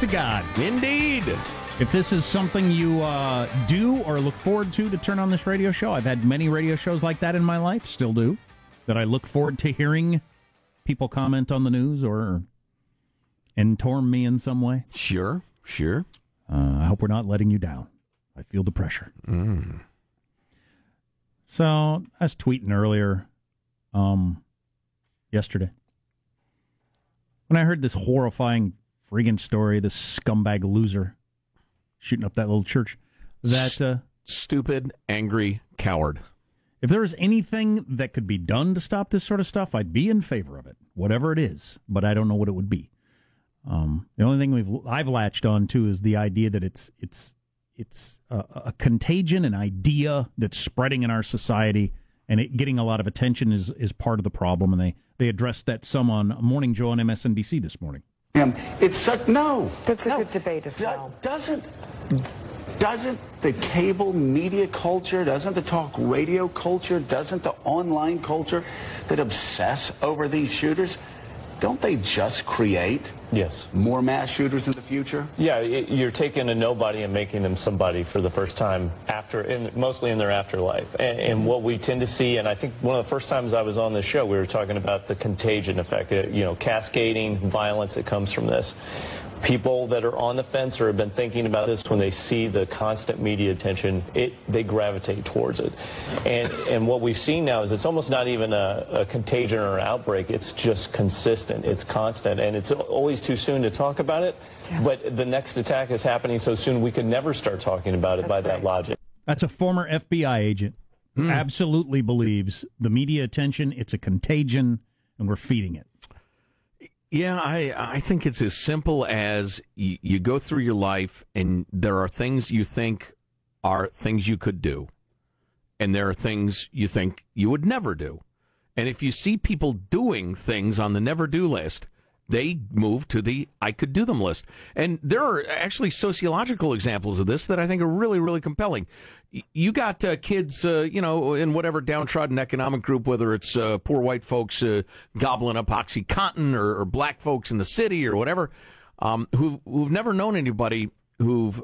to God. Indeed. If this is something you uh, do or look forward to to turn on this radio show, I've had many radio shows like that in my life, still do, that I look forward to hearing people comment on the news or entorm me in some way. Sure, sure. Uh, I hope we're not letting you down. I feel the pressure. So I was tweeting earlier, um, yesterday, when I heard this horrifying friggin' story, this scumbag loser shooting up that little church. That uh, Stupid, angry coward. if there was anything that could be done to stop this sort of stuff, I'd be in favor of it, whatever it is. But I don't know what it would be. Um, the only thing we've I've latched on to is the idea that it's it's it's a, a contagion, an idea that's spreading in our society, and it getting a lot of attention is is part of the problem. And they they addressed that some on Morning Joe on MSNBC this morning. Him. It's such no. That's a no. good debate as well. Doesn't doesn't the cable media culture, doesn't the talk radio culture, doesn't the online culture that obsess over these shooters, don't they just create Yes. more mass shooters in the future? Yeah, you're taking a nobody and making them somebody for the first time after, in, mostly in their afterlife. And, and what we tend to see, and I think one of the first times I was on this show, we were talking about the contagion effect, uh, you know, cascading violence that comes from this. People that are on the fence or have been thinking about this when they see the constant media attention, it, they gravitate towards it. And, and what we've seen now is it's almost not even a, a contagion or an outbreak. It's just consistent. It's constant. And it's always too soon to talk about it. But the next attack is happening so soon we could never start talking about it by that logic. That's a former FBI agent. who Absolutely believes the media attention. It's a contagion, and we're feeding it. Yeah, I I think it's as simple as you, you go through your life and there are things you think are things you could do, and there are things you think you would never do. And if you see people doing things on the never do list, they move to the I could do them list. And there are actually sociological examples of this that I think are really, really compelling. You got uh, kids, uh, you know, in whatever downtrodden economic group, whether it's uh, poor white folks uh, gobbling up Oxycontin or, or black folks in the city or whatever, um, who've, who've never known anybody who've uh,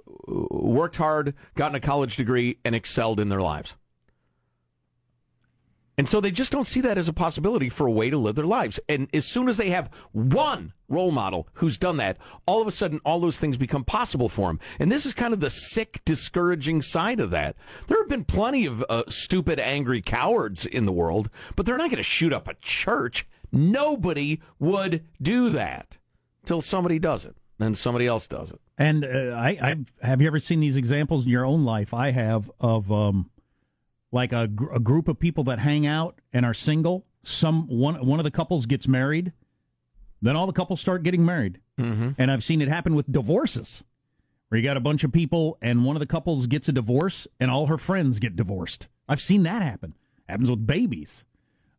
worked hard, gotten a college degree, and excelled in their lives. And so they just don't see that as a possibility for a way to live their lives. And as soon as they have one role model who's done that, all of a sudden all those things become possible for them. And this is kind of the sick, discouraging side of that. There have been plenty of uh, stupid, angry cowards in the world, but they're not going to shoot up a church. Nobody would do that till somebody does it. Then somebody else does it. And uh, I, I have you ever seen these examples in your own life? I have of um, like a, gr- a group of people that hang out and are single. Some one one of the couples gets married, then all the couples start getting married. Mm-hmm. And I've seen it happen with divorces, where you got a bunch of people and one of the couples gets a divorce and all her friends get divorced. I've seen that happen. Happens with babies.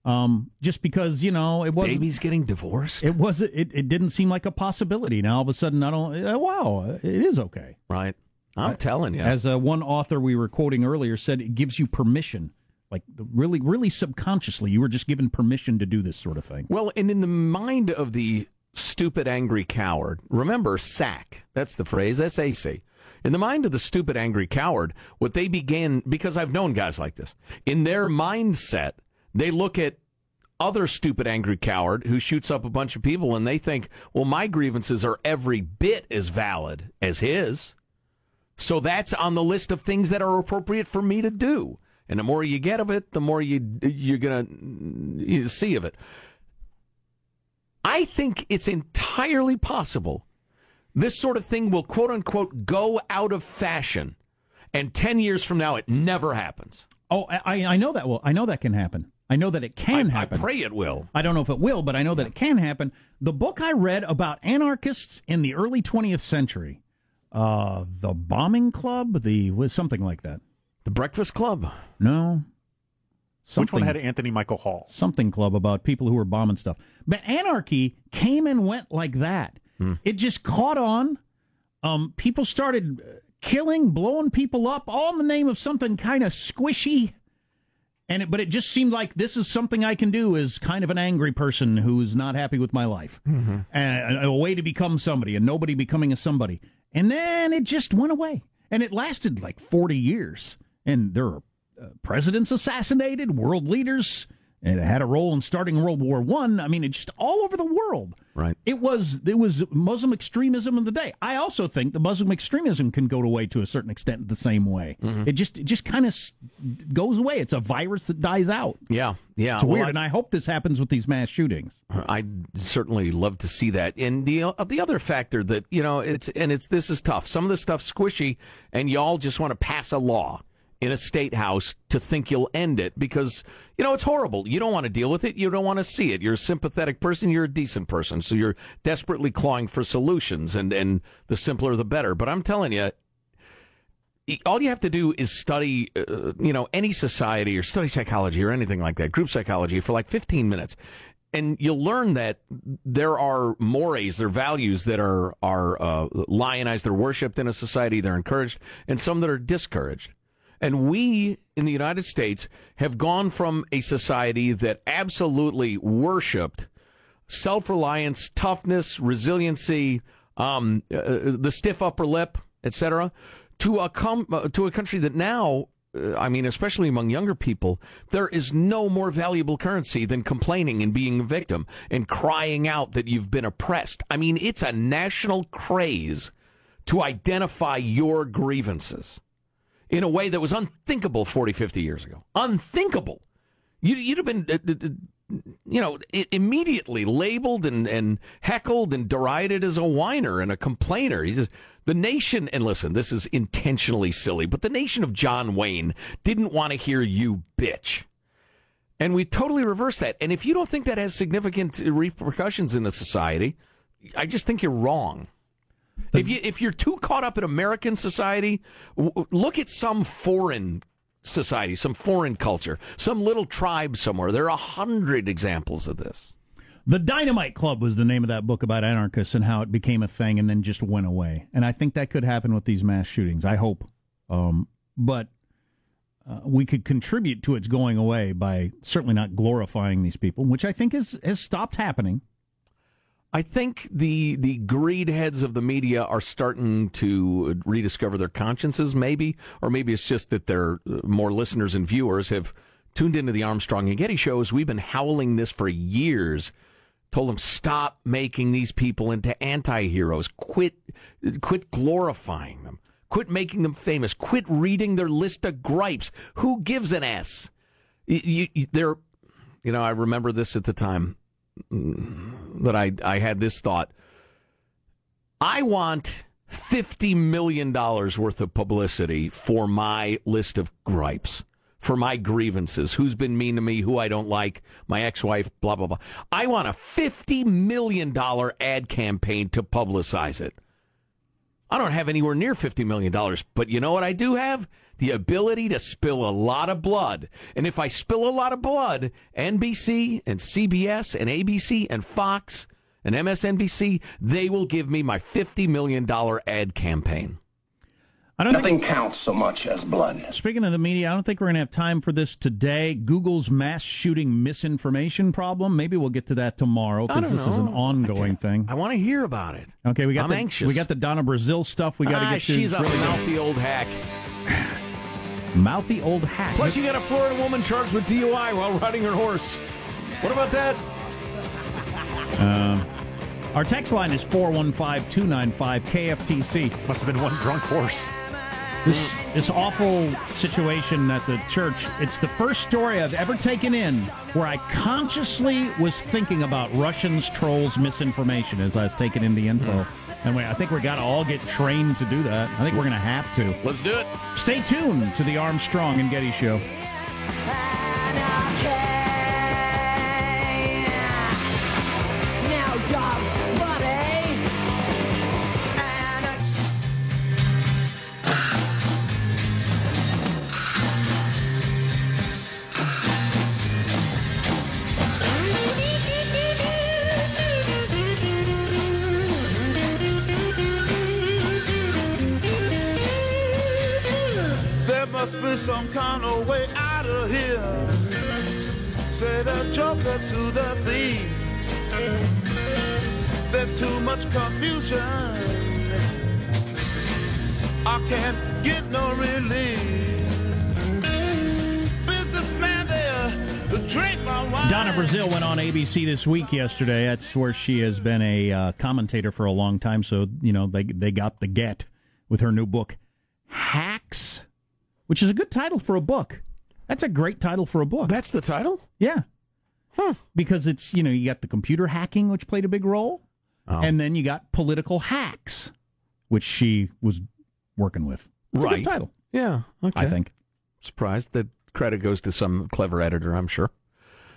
Um, just because you know it was Babies getting divorced? it was it, it didn't seem like a possibility. Now all of a sudden, I don't. Uh, wow, it is okay. right. I'm telling you. As uh, one author we were quoting earlier said, it gives you permission, like really, really subconsciously, you were just given permission to do this sort of thing. Well, and in the mind of the stupid, angry coward, remember SAC. That's the phrase, S A C. In the mind of the stupid, angry coward, what they began, because I've known guys like this, in their mindset, they look at other stupid, angry coward who shoots up a bunch of people and they think, well, my grievances are every bit as valid as his. So that's on the list of things that are appropriate for me to do. And the more you get of it, the more you you're gonna you see of it. I think it's entirely possible this sort of thing will quote unquote go out of fashion, and ten years from now it never happens. Oh, I, I know that will. I know that can happen. I know that it can I, I happen. pray it will. I don't know if it will, but I know that it can happen. The book I read about anarchists in the early 20th century, uh, the bombing club, the was something like that. The Breakfast Club. No, Which one had Anthony Michael Hall? something club about people who were bombing stuff. But anarchy came and went like that. It just caught on. Um, people started uh, killing, blowing people up, all in the name of something kind of squishy. And it, but it just seemed like this is something I can do as kind of an angry person who's not happy with my life, Mm-hmm. and a way to become somebody, and nobody becoming a somebody. And then it just went away, and it lasted like forty years. And there are uh, presidents assassinated, world leaders, it had a role in starting World War One. I. I mean, it just all over the world. Right. It was it was Muslim extremism of the day. I also think the Muslim extremism can go away to a certain extent the same way. It just it just kind of goes away. It's a virus that dies out. Yeah, yeah. It's Well, weird, I- and I hope this happens with these mass shootings. I'd certainly love to see that. And the uh, the other factor that you know it's and it's this is tough. Some of the stuff's squishy, and y'all just want to pass a law in a state house to think you'll end it because you know it's horrible. You don't want to deal with it. You don't want to see it. You're a sympathetic person. You're a decent person, so you're desperately clawing for solutions. And and the simpler the better. But I'm telling you, all you have to do is study, uh, you know, any society or study psychology or anything like that, group psychology for like 15 minutes. And you'll learn that there are mores, there are values that are, are uh, lionized, they're worshipped in a society, they're encouraged, and some that are discouraged. And we in the United States have gone from a society that absolutely worshipped self reliance, toughness, resiliency, um, uh, the stiff upper lip, etc., to a com- uh, to a country that now, uh, I mean, especially among younger people, there is no more valuable currency than complaining and being a victim and crying out that you've been oppressed. I mean, it's a national craze to identify your grievances in a way that was unthinkable 40, 50 years ago. Unthinkable. You, you'd have been, uh, uh, uh, you know, immediately labeled and, and heckled and derided as a whiner and a complainer. He's, the nation, and listen, this is intentionally silly, but the nation of John Wayne didn't want to hear you bitch. And we totally reversed that. And if you don't think that has significant repercussions in a society, I just think you're wrong. If you if you're too caught up in American society, w- look at some foreign society, some foreign culture, some little tribe somewhere. There are a hundred examples of this. The Dynamite Club was the name of that book about anarchists and how it became a thing and then just went away. And I think that could happen with these mass shootings. I hope. Um, but uh, we could contribute to its going away by certainly not glorifying these people, which I think is, has stopped happening. I think the the greed heads of the media are starting to rediscover their consciences, maybe, or maybe it's just that their more listeners and viewers have tuned into the Armstrong and Getty shows. We've been howling this for years. Told them stop making these people into anti-heroes. Quit, quit glorifying them. Quit making them famous. Quit reading their list of gripes. Who gives an S? You, you- they're, you know, I remember this at the time that I I had this thought. I want fifty million dollars worth of publicity for my list of gripes, for my grievances. Who's been mean to me? Who I don't like? My ex-wife. Blah blah blah. I want a fifty million dollar ad campaign to publicize it. I don't have anywhere near $50 million, but you know what I do have? The ability to spill a lot of blood. And if I spill a lot of blood, NBC and CBS and ABC and Fox and MSNBC, they will give me my $50 million ad campaign. I don't Nothing counts so much as blood. Speaking of the media, I don't think we're going to have time for this today. Google's mass shooting misinformation problem. Maybe we'll get to that tomorrow because don't this is an know. ongoing thing. I want to hear about it. Okay, we got I'm the, anxious. We got the Donna Brazile stuff. We got to ah, get to. she's a really mouthy old hack. Mouthy old hack. Plus, you got a Florida woman charged with DUI while riding her horse. What about that? Uh, our text line is 415 295 KFTC. Must have been one drunk horse. This this awful situation at the church. It's the first story I've ever taken in where I consciously was thinking about Russians, trolls, misinformation as I was taking in the info. Hmm. And we, I think we got to all get trained to do that. I think we're going to have to. Let's do it. Stay tuned to the Armstrong and Getty Show. Some kind of way out of here. Said a joker to the thief. There's too much confusion. I can't get no relief. Businessman there, the drink my wine. Donna Brazile went on ABC this week yesterday. That's where she has been a uh, commentator for a long time. So you know they they got the get with her new book, which is a good title for a book. That's a great title for a book. That's the title? Yeah. Because it's, you know, you got the computer hacking, which played a big role. Oh. And then you got political hacks, which she was working with. It's Right. title, Yeah. Okay. I think. Surprised that credit goes to some clever editor, I'm sure.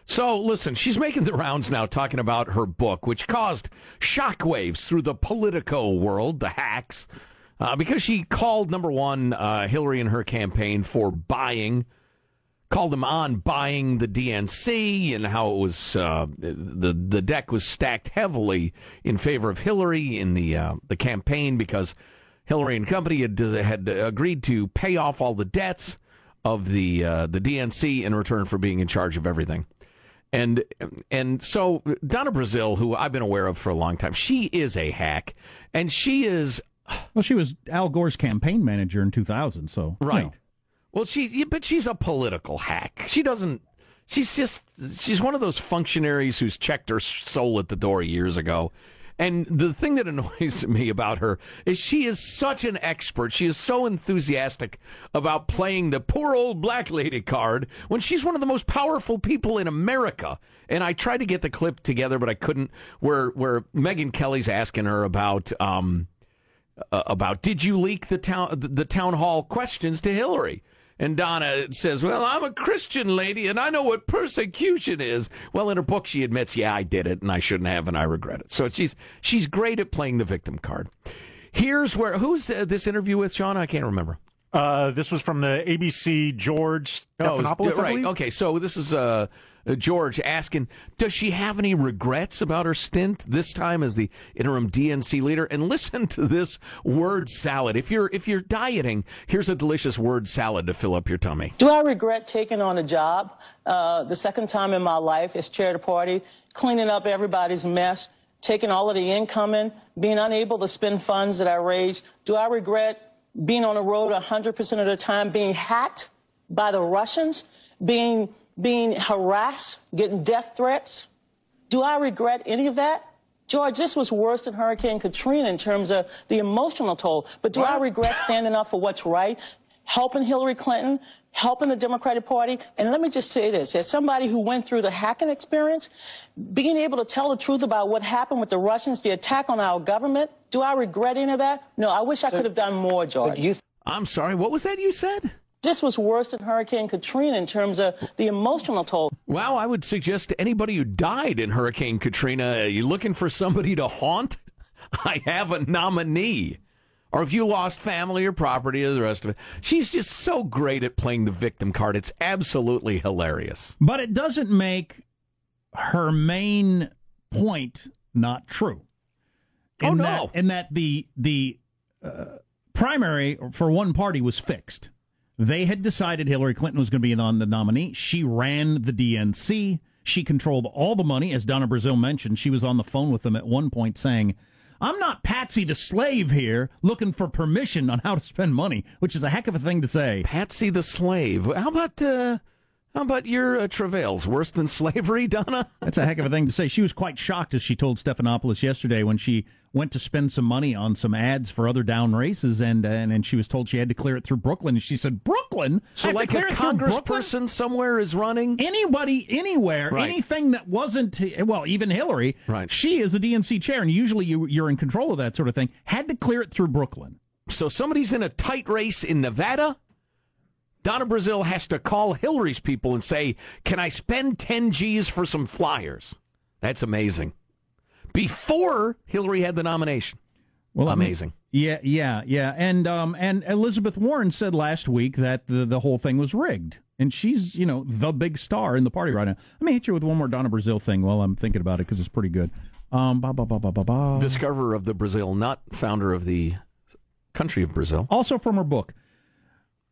So, listen, she's making the rounds now talking about her book, which caused shockwaves through the Politico world, the hacks, uh, because she called, number one, uh, Hillary and her campaign for buying, called them on buying the DNC and how it was, uh, the, the deck was stacked heavily in favor of Hillary in the, uh, the campaign because Hillary and company had, had agreed to pay off all the debts of the uh, the DNC in return for being in charge of everything. And and so Donna Brazile, who I've been aware of for a long time, she is a hack, and she is Well, she was Al Gore's campaign manager in 2000, so. you right. know. Well, she but she's a political hack. She doesn't. She's just she's one of those functionaries who's checked her soul at the door years ago. And the thing that annoys me about her is she is such an expert. She is so enthusiastic about playing the poor old black lady card when she's one of the most powerful people in America. And I tried to get the clip together, but I couldn't. Where where Megyn Kelly's asking her about um, uh, about did you leak the town the town hall questions to Hillary? And Donna says, "Well, I'm a Christian lady and I know what persecution is." Well, in her book she admits, "Yeah, I did it and I shouldn't have and I regret it." So she's she's great at playing the victim card. Here's where who's uh, this interview with Sean? I can't remember. Uh, this was from the ABC George Oh, Stephanopoulos, I right. Okay, so this is uh, George asking, does she have any regrets about her stint this time as the interim DNC leader? And listen to this word salad. If you're if you're dieting, here's a delicious word salad to fill up your tummy. Do I regret taking on a job uh, the second time in my life as chair of the party, cleaning up everybody's mess, taking all of the income in, being unable to spend funds that I raised? Do I regret being on the road 100% of the time, being hacked by the Russians, being, being harassed, getting death threats? Do I regret any of that? George, this was worse than Hurricane Katrina in terms of the emotional toll. But do I regret standing up for what's right, helping Hillary Clinton, helping the Democratic Party? And let me just say this as somebody who went through the hacking experience, being able to tell the truth about what happened with the Russians, the attack on our government, do I regret any of that? No, I wish I could have done more, George. I'm sorry, what was that you said? This was worse than Hurricane Katrina in terms of the emotional toll. Wow, I would suggest to anybody who died in Hurricane Katrina, you looking for somebody to haunt? I have a nominee. Or if you lost family or property or the rest of it. She's just so great at playing the victim card. It's absolutely hilarious. But it doesn't make her main point not true. Oh, no. That, in that the the uh, primary for one party was fixed. They had decided Hillary Clinton was going to be on the nominee. She ran the DNC. She controlled all the money, as Donna Brazile mentioned. She was on the phone with them at one point saying, I'm not Patsy the slave here looking for permission on how to spend money, which is a heck of a thing to say. Patsy the slave. How about uh, how about your uh, travails? Worse than slavery, Donna? That's a heck of a thing to say. She was quite shocked, as she told Stephanopoulos yesterday, when she went to spend some money on some ads for other down races, and and, and she was told she had to clear it through Brooklyn. And she said, "Brooklyn, So like a it through Brooklyn?" congressperson somewhere is running? Anybody, anywhere, Right. anything that wasn't well, even Hillary, Right. She is the DNC chair, and usually you, you're in control of that sort of thing. Had to clear it through Brooklyn. So somebody's in a tight race in Nevada. Donna Brazile has to call Hillary's people and say, "Can I spend 10 G's for some flyers?" That's amazing. Before Hillary had the nomination. Well, Amazing. yeah, yeah, yeah, and um, and Elizabeth Warren said last week that the the whole thing was rigged, and she's you know the big star in the party right now. Let me hit you with one more Donna Brazile thing while I'm thinking about it because it's pretty good. Um, ba ba ba ba ba ba. Discoverer of the Brazil nut, founder of the country of Brazil. Also from her book,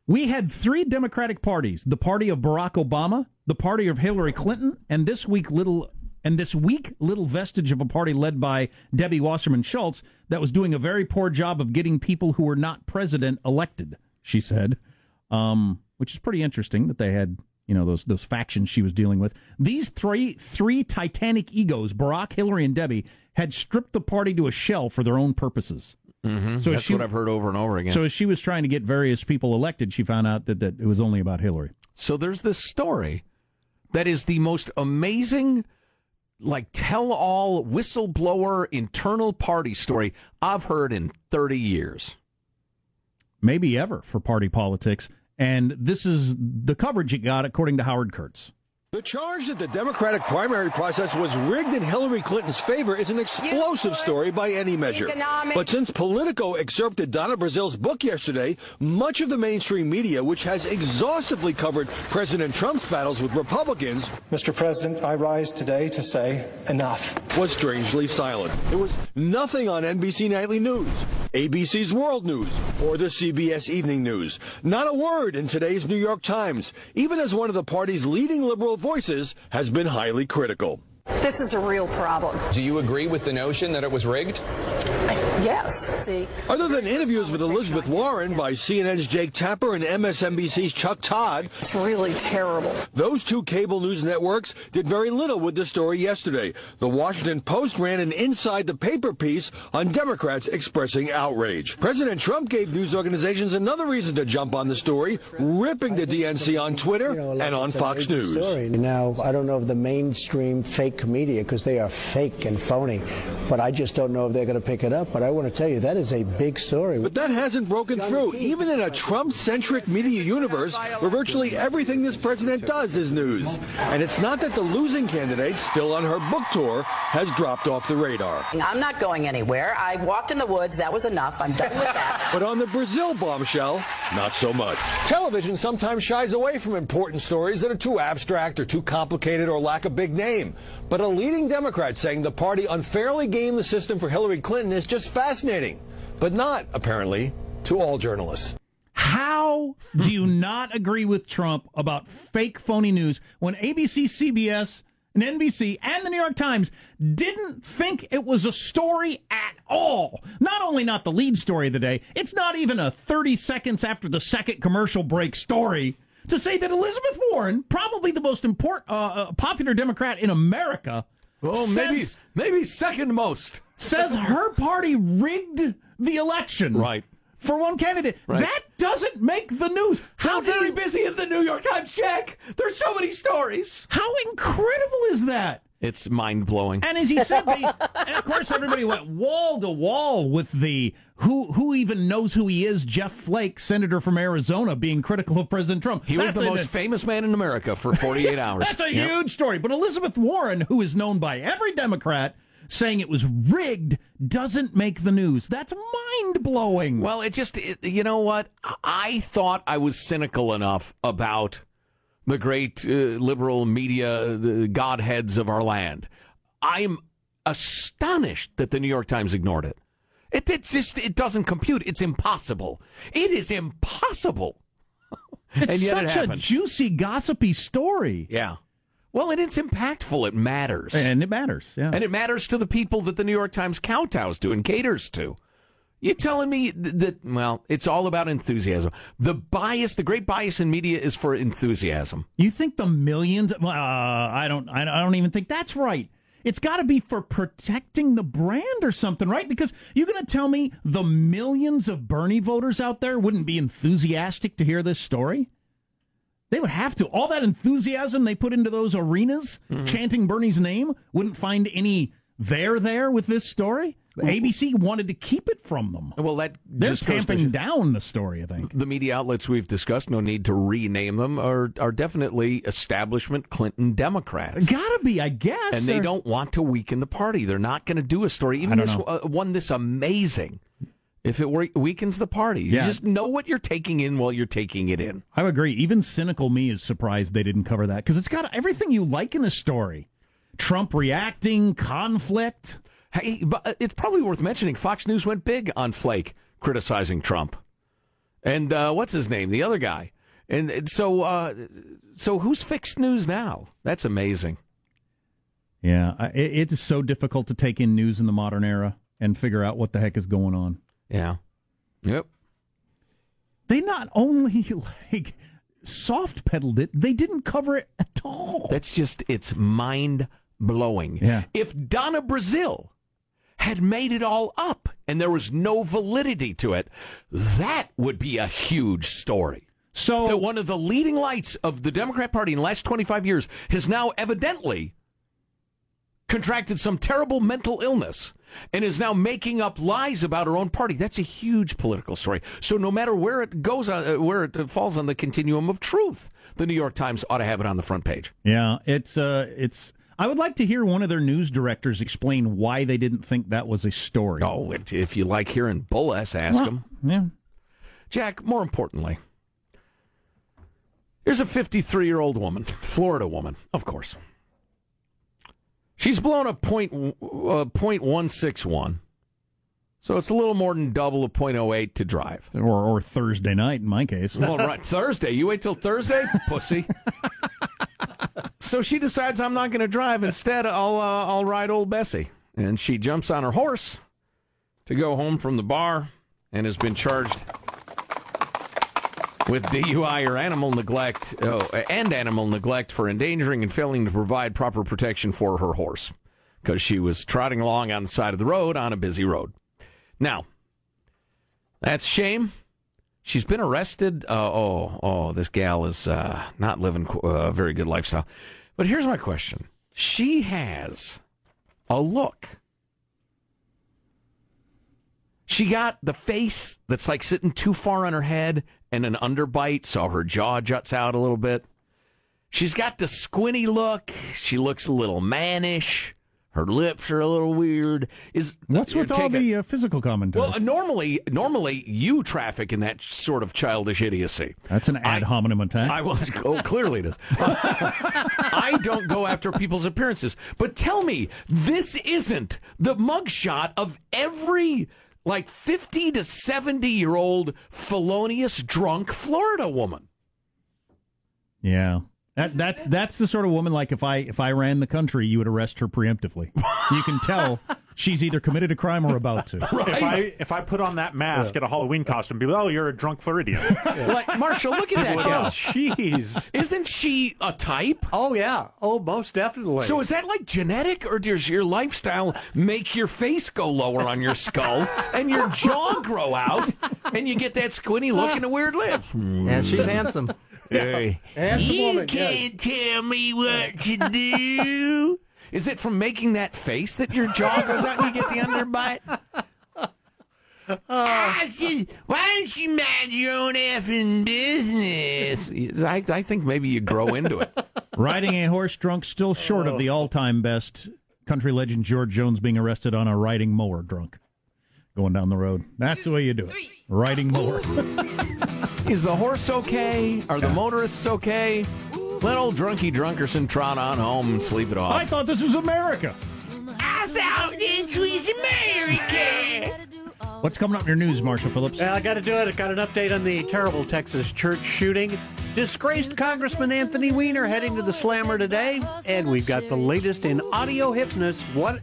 We had three Democratic parties: the party of Barack Obama, the party of Hillary Clinton, and this week little and this weak little vestige of a party led by Debbie Wasserman Schultz that was doing a very poor job of getting people who were not president elected. She said, um, which is pretty interesting that they had you know those those factions she was dealing with. These three three titanic egos, Barack, Hillary, and Debbie, had stripped the party to a shell for their own purposes. Mm-hmm. So That's she- what I've heard over and over again. So as she was trying to get various people elected, she found out that, that it was only about Hillary. So there's this story that is the most amazing, like tell all whistleblower internal party story I've heard in 30 years. maybe ever for party politics. And this is the coverage it got, according to Howard Kurtz. The charge that the Democratic primary process was rigged in Hillary Clinton's favor is an explosive story by any measure. economic- But since Politico excerpted Donna Brazile's book yesterday, much of the mainstream media, which has exhaustively covered President Trump's battles with Republicans, Mr. President, I rise today to say enough. was strangely silent. There was nothing on NBC Nightly News, ABC's World News, or the CBS Evening News. Not a word in today's New York Times, even as one of the party's leading liberal voices has been highly critical. This is a real problem. Do you agree with the notion that it was rigged? Yes. See, Other than interviews with Elizabeth Warren by CNN's Jake Tapper and MSNBC's Chuck Todd, it's really terrible. those two cable news networks did very little with the story yesterday. The Washington Post ran an inside the paper piece on Democrats expressing outrage. President Trump gave news organizations another reason to jump on the story, ripping the DNC on Twitter and on Fox News. Story. Now, I don't know if the mainstream fake media, because they are fake and phony, but I just don't know if they're going to pick it up. But I want to tell you, that is a big story. But that hasn't broken through, even in a Trump centric media universe where virtually everything this president does is news. And it's not that the losing candidate, still on her book tour, has dropped off the radar. I'm not going anywhere. I walked in the woods. That was enough. I'm done with that. But on the Brazile bombshell, not so much. Television sometimes shies away from important stories that are too abstract or too complicated or lack a big name. But a leading Democrat saying the party unfairly gamed the system for Hillary Clinton is just fascinating. But not, apparently, to all journalists. How do you not agree with Trump about fake phony news when ABC, CBS, and NBC and the New York Times didn't think it was a story at all? Not only not the lead story of the day, it's not even a 30 seconds after the second commercial break story to say that Elizabeth Warren, probably the most important, uh, uh, popular Democrat in America, Oh, maybe says- maybe second most. says her party rigged the election. Right. For one candidate. Right. That doesn't make the news. How very busy is the New York Times? Check. There's so many stories. How incredible is that? It's mind blowing. And as he said, they, and of course, everybody went wall to wall with the who who even knows who he is, Jeff Flake, senator from Arizona, being critical of President Trump. He was the a- most famous man in America for 48 hours. That's a Yep. huge story. But Elizabeth Warren, who is known by every Democrat, saying it was rigged, doesn't make the news. That's mind blowing. Well, it just, it, you know what? I thought I was cynical enough about the great uh, liberal media, the godheads of our land. I'm astonished that the New York Times ignored it. It it's just, it doesn't compute. It's impossible. It is impossible. it's and yet it such a juicy, gossipy story. Yeah. Well, and it's impactful. It matters. And it matters, yeah. And it matters to the people that the New York Times kowtows to and caters to. You telling me that, well, it's all about enthusiasm. The bias, the great bias in media is for enthusiasm. You think the millions? Uh, I don't. I don't even think that's right. It's got to be for protecting the brand or something, right? Because you're going to tell me the millions of Bernie voters out there wouldn't be enthusiastic to hear this story? They would have to. All that enthusiasm they put into those arenas mm-hmm. chanting Bernie's name wouldn't find any there there with this story. ABC wanted to keep it from them. Well, that They're just tamping down the story, I think. The media outlets we've discussed, no need to rename them, are, are definitely establishment Clinton Democrats. Gotta be, I guess. and they don't want to weaken the party. They're not going to do a story, even this uh, one this amazing. If it weakens the party, you just know what you're taking in while you're taking it in. I agree. Even cynical me is surprised they didn't cover that because it's got everything you like in a story. Trump reacting, conflict. Hey, but uh, it's probably worth mentioning. Fox News went big on Flake criticizing Trump. And uh, what's his name? The other guy. And, and so, uh, so who's fixed news now? That's amazing. Yeah, it, it's so difficult to take in news in the modern era and figure out what the heck is going on. Yeah. Yep. They not only like soft pedaled it, they didn't cover it at all. That's just, it's mind blowing. Yeah. If Donna Brazile had made it all up and there was no validity to it, that would be a huge story. So that one of the leading lights of the Democrat Party in the last 25 years has now evidently contracted some terrible mental illness and is now making up lies about her own party. That's a huge political story. So no matter where it goes, uh, where it falls on the continuum of truth, the New York Times ought to have it on the front page. Yeah, it's uh, it's. I would like to hear one of their news directors explain why they didn't think that was a story. Oh, it- if you like hearing Bull ask Well, him. Yeah. Jack, more importantly, here's a 53 year old woman, Florida woman, of course. She's blown a point, uh, point one six one, so it's a little more than double a point oh eight to drive. Or, or Thursday night in my case. Well, right, Thursday. You wait till Thursday, pussy. so she decides I'm not going to drive. Instead, I'll uh, I'll ride old Bessie, and she jumps on her horse to go home from the bar, and has been charged with DUI or animal neglect, oh, and animal neglect for endangering and failing to provide proper protection for her horse because she was trotting along on the side of the road on a busy road. Now, that's shame. She's been arrested. Uh, oh, oh, this gal is uh, not living uh, a very good lifestyle. But here's my question: She has a look. She got the face that's like sitting too far on her head and an underbite, so her jaw juts out a little bit. She's got the squinty look. She looks a little mannish. Her lips are a little weird. Is What's with all take a- the uh, physical commentary? well, uh, normally, normally you traffic in that sort of childish idiocy. That's an ad hominem attack. I will. Oh, clearly it is. I don't go after people's appearances, but tell me, this isn't the mugshot of every like fifty to seventy year old felonious drunk Florida woman. Yeah. That, that's that's the sort of woman like if I if I ran the country, you would arrest her preemptively. You can tell she's either committed a crime or about to. If I if I put on that mask at a Halloween costume, people, oh, you're a drunk Floridian. Like Marshall, look at that Oh, gal. jeez. Isn't she a type? Oh yeah. Oh, most definitely. So is that like genetic, or does your lifestyle make your face go lower on your skull and your jaw grow out, and you get that squinty look and a weird lip? And she's handsome. Hey, Handsome you woman, can't tell me what to do. Is it from making that face that your jaw goes out and you get the underbite? I said, why don't you mind your own effing business? I, I think maybe you grow into it. Riding a horse drunk, still short of the oh. all-time best. Country legend George Jones being arrested on a riding mower drunk, going down the road. That's the way you do it. Riding mower. Is the horse okay? Are the motorists okay? Let old drunky Drunkerson trot on home and sleep it off. I thought this was America. I thought this was America. What's coming up in your news, Marshall Phillips? Yeah, I got to do it. I got an update on the terrible Texas church shooting. Disgraced Congressman Anthony Weiner heading to the slammer today. And we've got the latest in audio hypnosis. What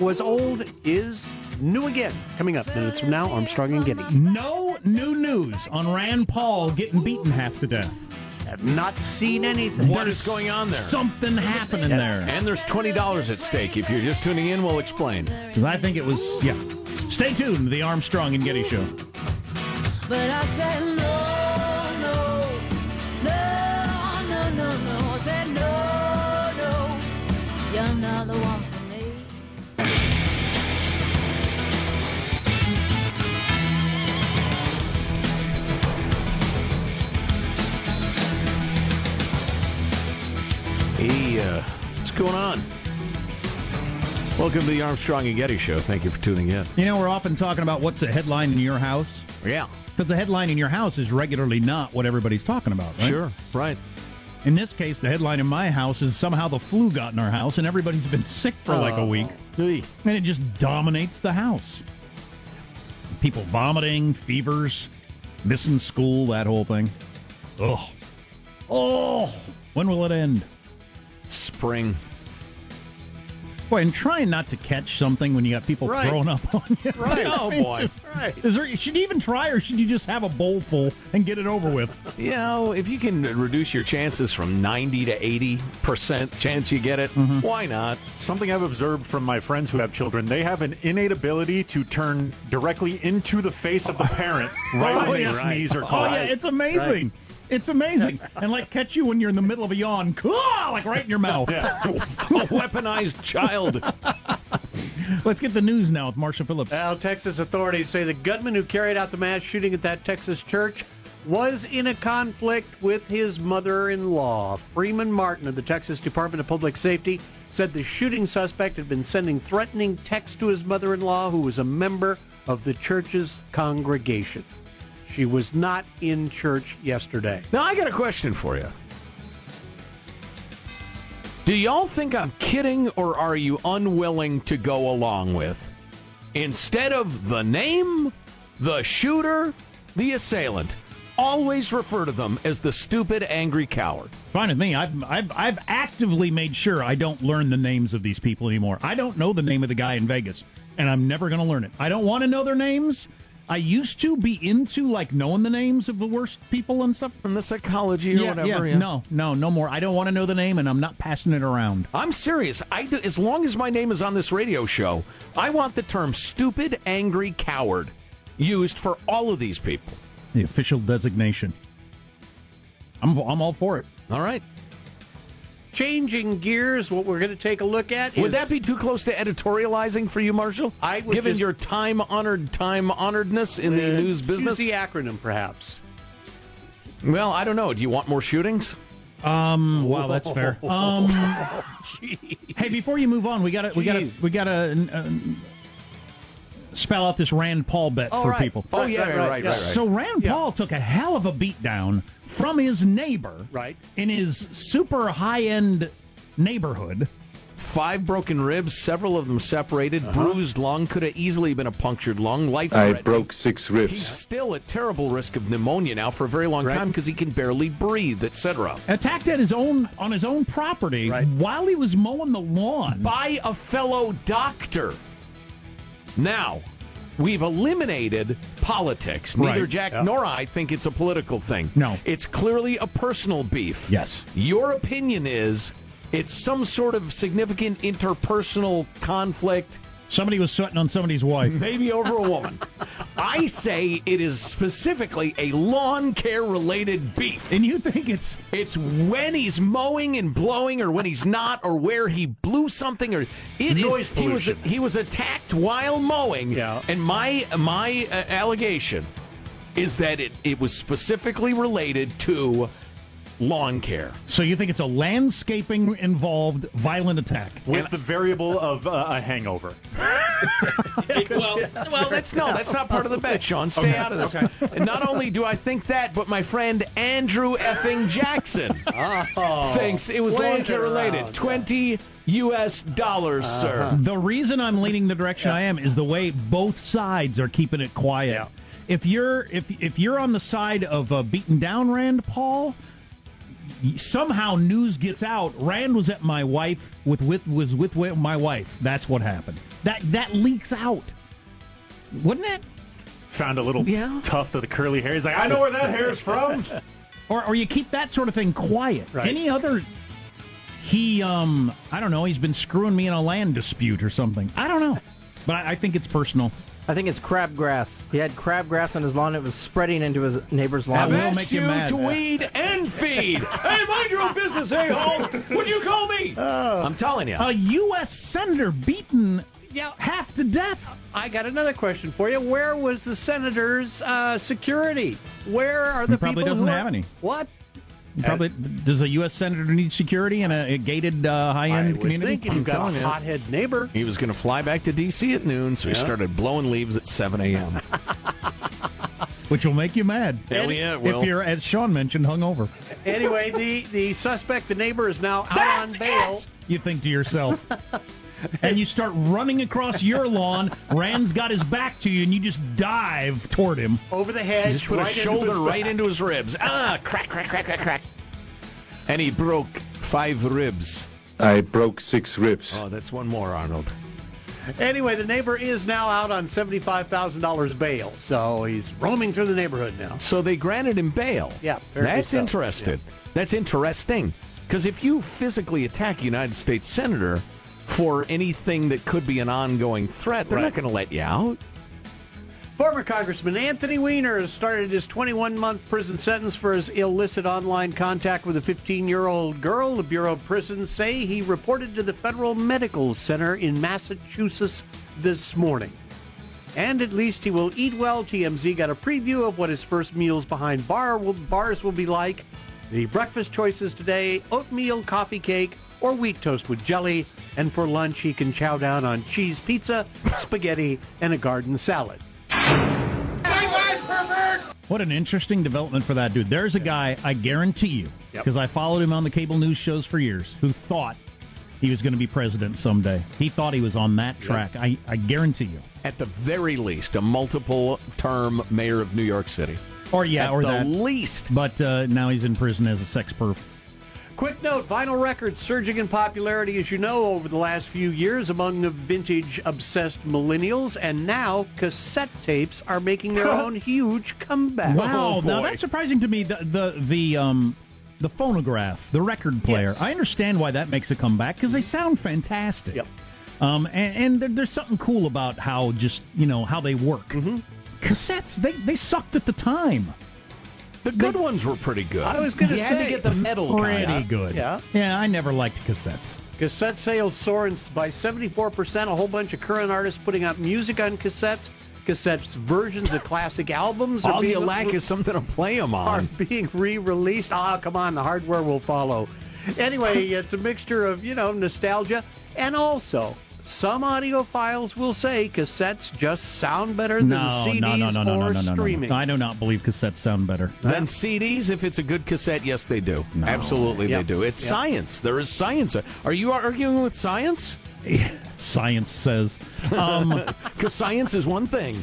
was old is new again. Coming up minutes from now, Armstrong and Getty. No new news on Rand Paul getting beaten half to death. Have not seen anything. What is going on there? Something happening there. And there's $20 at stake. If you're just tuning in, we'll explain. Because I think it was, yeah. Stay tuned to the Armstrong and Getty Show. But I said no, no, no, no, no, no. I said no, no, you're not the one Hey, uh, what's going on? Welcome to the Armstrong and Getty Show. Thank you for tuning in. You know, we're often talking about what's a headline in your house. Yeah. Because the headline in your house is regularly not what everybody's talking about, right? Sure, right. In this case, the headline in my house is somehow the flu got in our house and everybody's been sick for like a Oh. week. And it just dominates the house. People vomiting, fevers. missing school, that whole thing. Oh, oh, when will it end? Spring. Boy, and trying not to catch something when you got people Right. throwing up on you. Right. Oh, mean, boy. just- Right. Is there? Should you even try, or should you just have a bowl full and get it over with? You know, if you can reduce your chances from 90 to 80% chance you get it, Mm-hmm. why not? Something I've observed from my friends who have children, they have an innate ability to turn directly into the face of the parent right Oh, when they yeah. sneeze or cough. Oh yeah, it's amazing. It's amazing, and like catch you when you're in the middle of a yawn, Ah, like right in your mouth. A weaponized child. Let's get the news now with Marshall Phillips. Well, Texas authorities say the gunman who carried out the mass shooting at that Texas church was in a conflict with his mother in law. Freeman Martin of the Texas Department of Public Safety said the shooting suspect had been sending threatening texts to his mother in law, who was a member of the church's congregation. She was not in church yesterday. Now, I got a question for you. Do y'all think I'm kidding or are you unwilling to go along with? Instead of the name, the shooter, the assailant, always refer to them as the stupid, angry coward. Fine with me. I've, I've I've actively made sure I don't learn the names of these people anymore. I don't know the name of the guy in Vegas, and I'm never going to learn it. I don't want to know their names. I used to be into like knowing the names of the worst people and stuff. from the psychology or yeah, whatever. Yeah. No, no, no more. I don't want to know the name, and I'm not passing it around. I'm serious. I, do, as long as my name is on this radio show, I want the term stupid, angry coward used for all of these people. The official designation. I'm I'm all for it. All right. Changing gears, what we're going to take a look at Would is that be too close to editorializing for you, Marshall? I would Given just- your time honored, time honoredness in the news use business? the acronym, perhaps. Well, I don't know. Do you want more shootings? Um. Wow, that's fair. Um. hey, before you move on, we got to we got to Jeez. we got to uh, spell out this Rand Paul bet Oh, for right. people. Oh, yeah, right, right, right, right. So Rand Paul took a hell of a beat down from his neighbor, Right. in his super high end neighborhood. Five broken ribs, several of them separated, Uh-huh. bruised lung, could have easily been a punctured lung, life I broke six He's ribs. still at terrible risk of pneumonia now for a very long Right. time because he can barely breathe, etc. Attacked at his own on his own property Right. while he was mowing the lawn. By a fellow doctor. Now, we've eliminated politics. Neither Right. Jack Yeah. nor I think it's a political thing. No. It's clearly a personal beef. Yes. Your opinion is it's some sort of significant interpersonal conflict, Somebody was sweating on somebody's wife. maybe over a woman. I say it is specifically a lawn care related beef. And you think it's It's when he's mowing and blowing, or when he's not, or where he blew something, or it Noise he was he was attacked while mowing. Yeah. And my my uh, allegation is that it it was specifically related to lawn care. so you think it's a landscaping involved violent attack. With the variable of uh, a hangover. well, well, that's no, that's not part of the bet, Sean. Stay out of this. And not only do I think that, but my friend Andrew effing Jackson thinks it was lawn care related. around. Twenty U.S. dollars, sir. The reason I'm leaning the direction I am is the way both sides are keeping it quiet. Yeah. If you're if if you're on the side of uh, beaten down Rand Paul, y- somehow news gets out. Rand was at my wife with with was with my wife. That's what happened. That that leaks out, wouldn't it? Found a little Yeah. tuft of the curly hair. He's like, I know where that hair's from. Or or you keep that sort of thing quiet. Right. Any other. He, um, I don't know. He's been screwing me in a land dispute or something. I don't know, but I, I think it's personal. I think it's crabgrass. He had crabgrass on his lawn. It was spreading into his neighbor's lawn. That will Asked make you you mad. to weed and feed. hey, mind your own business, a hole. What'd you call me? I'm telling you. A U.S. senator beaten Yeah. half to death. I got another question for you. Where was the senator's uh, security? Where are the He probably people doesn't who are- have any. What? Probably does a U.S. senator need security in a, a gated uh, high-end would community? think you've got telling a you. hothead neighbor. He was going to fly back to D.C. at noon, so he started blowing leaves at 7 a.m. Which will make you mad. Hell yeah, it will. If you're, as Sean mentioned, hungover, Anyway, the, the suspect, the neighbor, is now out on bail. you think to yourself, and you start running across your lawn. Rand's got his back to you, and you just dive toward him over the hedge. Just put right a shoulder his right into his ribs. Ah, crack, crack, crack, crack, crack. And he broke five ribs. I broke six ribs. Oh, that's one more, Arnold. Anyway, the neighbor is now out on seventy-five thousand dollars bail, so he's roaming through the neighborhood now. So they granted him bail. Yeah, that's so. interesting. That's interesting because if you physically attack a United States senator for anything that could be an ongoing threat, they're not going to let you out. Former Congressman Anthony Weiner has started his 21 month prison sentence for his illicit online contact with a 15 year old girl. The Bureau of Prisons say he reported to the Federal Medical Center in Massachusetts this morning. And at least he will eat well. TMZ got a preview of what his first meals behind bar will, bars will be like. The breakfast choices today oatmeal, coffee cake, or wheat toast with jelly. And for lunch, he can chow down on cheese pizza, spaghetti, and a garden salad. What an interesting development for that dude. There's a guy, I guarantee you, Yep. because I followed him on the cable news shows for years, who thought he was going to be president someday. He thought he was on that track. I, I guarantee you. At the very least, a multiple term mayor of New York City. Or yeah, At or the that. least. But uh, now he's in prison as a sex perv. Quick note vinyl records surging in popularity, as you know, over the last few years among the vintage obsessed millennials, and now cassette tapes are making their own huge comeback. Wow, now that's surprising to me. The the the um the phonograph, the record player. Yes. I understand why that makes a comeback because they sound fantastic. Yep. Um, and, and there, there's something cool about how just you know how they work. Mm-hmm. Cassettes, they they sucked at the time. The good ones were pretty good. I was gonna you had to get the metal Pretty kind. good. Yeah. yeah. I never liked cassettes. Cassette sales soaring by 74%. A whole bunch of current artists putting out music on cassettes. Cassettes versions of classic albums are All being you lack is something to play them on. are being re-released. Ah, come on, the hardware will follow. Anyway, it's a mixture of you know nostalgia and also some audiophiles will say cassettes just sound better than No, CDs no, no, no, no, or no, no, no, streaming. no. I do not believe cassettes sound better. Then CDs, if it's a good cassette, yes, they do. Absolutely, Yep. they do. It's Yep. science. There is science. Are you arguing with science? Science says. Um, Because science is one thing.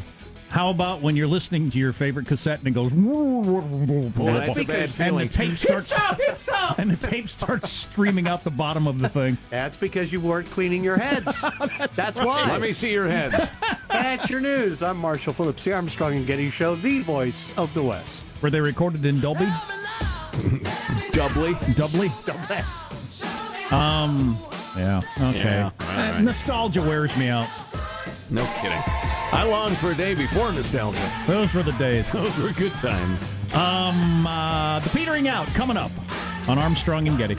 How about when you're listening to your favorite cassette and it goes? that's a bad and the tape starts. stop, hit stop. and the tape starts streaming out the bottom of the thing. That's because you weren't cleaning your heads. That's, why. Let me see your heads. That's your news. I'm Marshall Phillips, the Armstrong and Getty Show, the voice of the West. Were they recorded in Dolby? Doubly. Doubly? doubly. Um. Yeah. Okay. Yeah, all Uh. Nostalgia wears me out. No kidding. I long for a day before nostalgia. Those were the days. Those were good times. Um. Uh, the petering out coming up on Armstrong and Getty.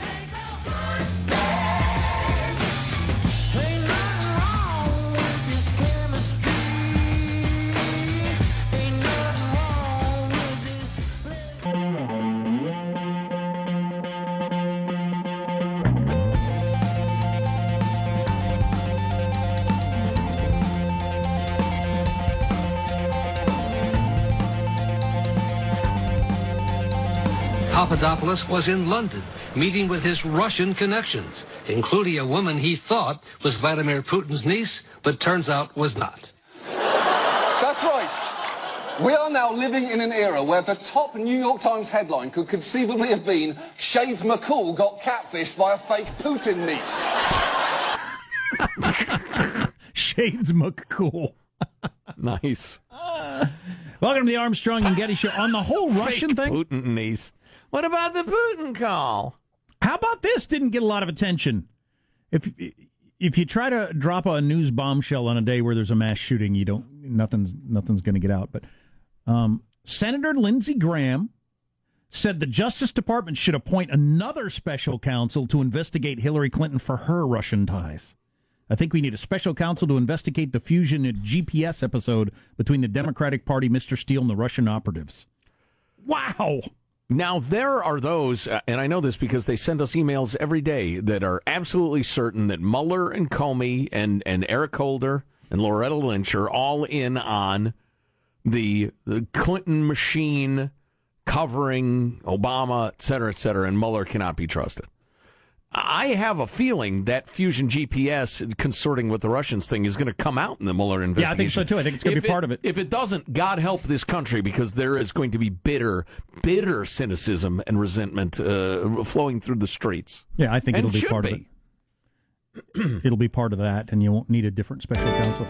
Papadopoulos was in London meeting with his Russian connections, including a woman he thought was Vladimir Putin's niece, but turns out was not. That's right. We are now living in an era where the top New York Times headline could conceivably have been Shades McCall got catfished by a fake Putin niece. Shades McCool. Nice. Welcome to the Armstrong and Getty Show. On the whole Russian Fake thing, Putin niece. What about the Putin call? how about this? Didn't get a lot of attention. If if you try to drop a news bombshell on a day where there's a mass shooting, you don't nothing's nothing's going to get out. But um, Senator Lindsey Graham said the Justice Department should appoint another special counsel to investigate Hillary Clinton for her Russian ties. I think we need a special counsel to investigate the fusion and GPS episode between the Democratic Party, Mr. Steele, and the Russian operatives. Wow. Now, there are those, uh, and I know this because they send us emails every day that are absolutely certain that Mueller and Comey and, and Eric Holder and Loretta Lynch are all in on the, the Clinton machine covering Obama, et cetera, et cetera, and Mueller cannot be trusted. I have a feeling that Fusion GPS consorting with the Russians thing is going to come out in the Mueller investigation. Yeah, I think so too. I think it's going to be part of it. If it doesn't, God help this country because there is going to be bitter, bitter cynicism and resentment uh, flowing through the streets. Yeah, I think And it'll be part of be. it. it'll be part of that, and you won't need a different special counsel.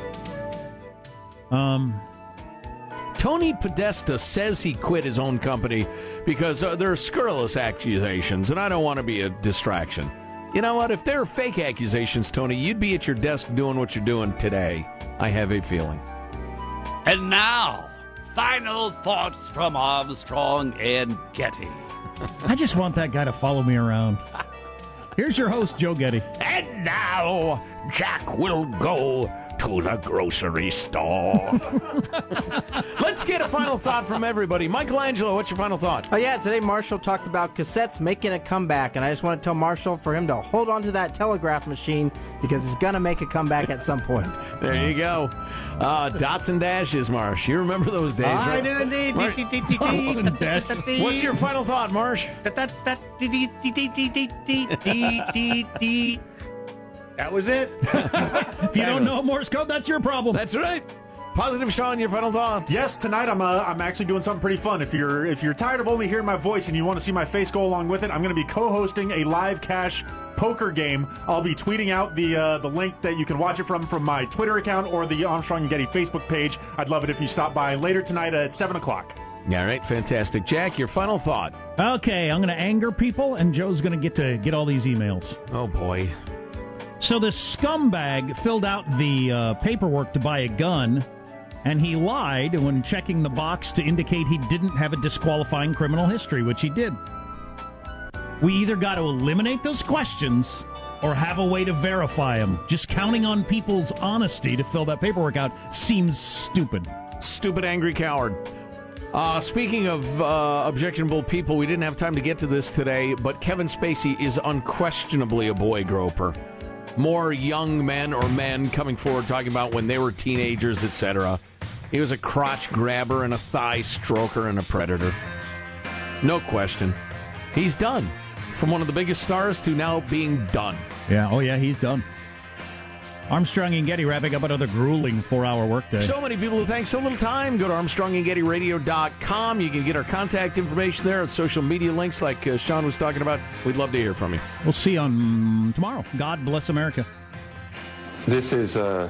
Um, Tony Podesta says he quit his own company because uh, there are scurrilous accusations, and I don't want to be a distraction. You know what? If there are fake accusations, Tony, you'd be at your desk doing what you're doing today. I have a feeling. And now, final thoughts from Armstrong and Getty. I just want that guy to follow me around. Here's your host, Joe Getty. And now, Jack will go to the grocery store. Let's get a final thought from everybody. Michelangelo, what's your final thought? Oh yeah, today Marshall talked about cassettes making a comeback, and I just want to tell Marshall for him to hold on to that telegraph machine because it's gonna make a comeback at some point. There you go. Uh, dots and dashes, Marsh. You remember those days, I right? do indeed. Marsh- Dots and dashes. What's your final thought, Marsh? That was it. If you don't know Morse code, that's your problem. That's right. Positive Sean, your final thoughts. Yes, tonight I'm uh, I'm actually doing something pretty fun. If you're if you're tired of only hearing my voice and you want to see my face go along with it, I'm going to be co-hosting a live cash poker game. I'll be tweeting out the uh, the link that you can watch it from from my Twitter account or the Armstrong and Getty Facebook page. I'd love it if you stop by later tonight at seven o'clock. All right, fantastic. Jack, your final thought. Okay, I'm going to anger people, and Joe's going to get to get all these emails. Oh boy. So this scumbag filled out the uh, paperwork to buy a gun, and he lied when checking the box to indicate he didn't have a disqualifying criminal history, which he did. We either got to eliminate those questions or have a way to verify them. Just counting on people's honesty to fill that paperwork out seems stupid. Stupid, angry coward. Uh, speaking of uh, objectionable people, we didn't have time to get to this today, but Kevin Spacey is unquestionably a boy groper. More young men or men coming forward talking about when they were teenagers, etc. He was a crotch grabber and a thigh stroker and a predator. No question. He's done. From one of the biggest stars to now being done. Yeah, oh yeah, he's done. Armstrong and Getty wrapping up another grueling four-hour workday. So many people who thank so little time. Go to ArmstrongandGettyRadio.com. You can get our contact information there, and social media links like uh, Sean was talking about. We'd love to hear from you. We'll see you on tomorrow. God bless America. This is a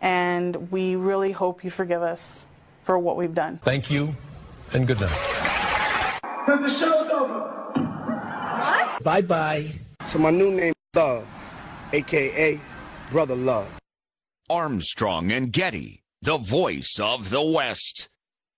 and we really hope you forgive us for what we've done. Thank you, and good night. Because the show's over. What? Bye bye. So my new name is Love, aka Brother Love. Armstrong and Getty, the voice of the West.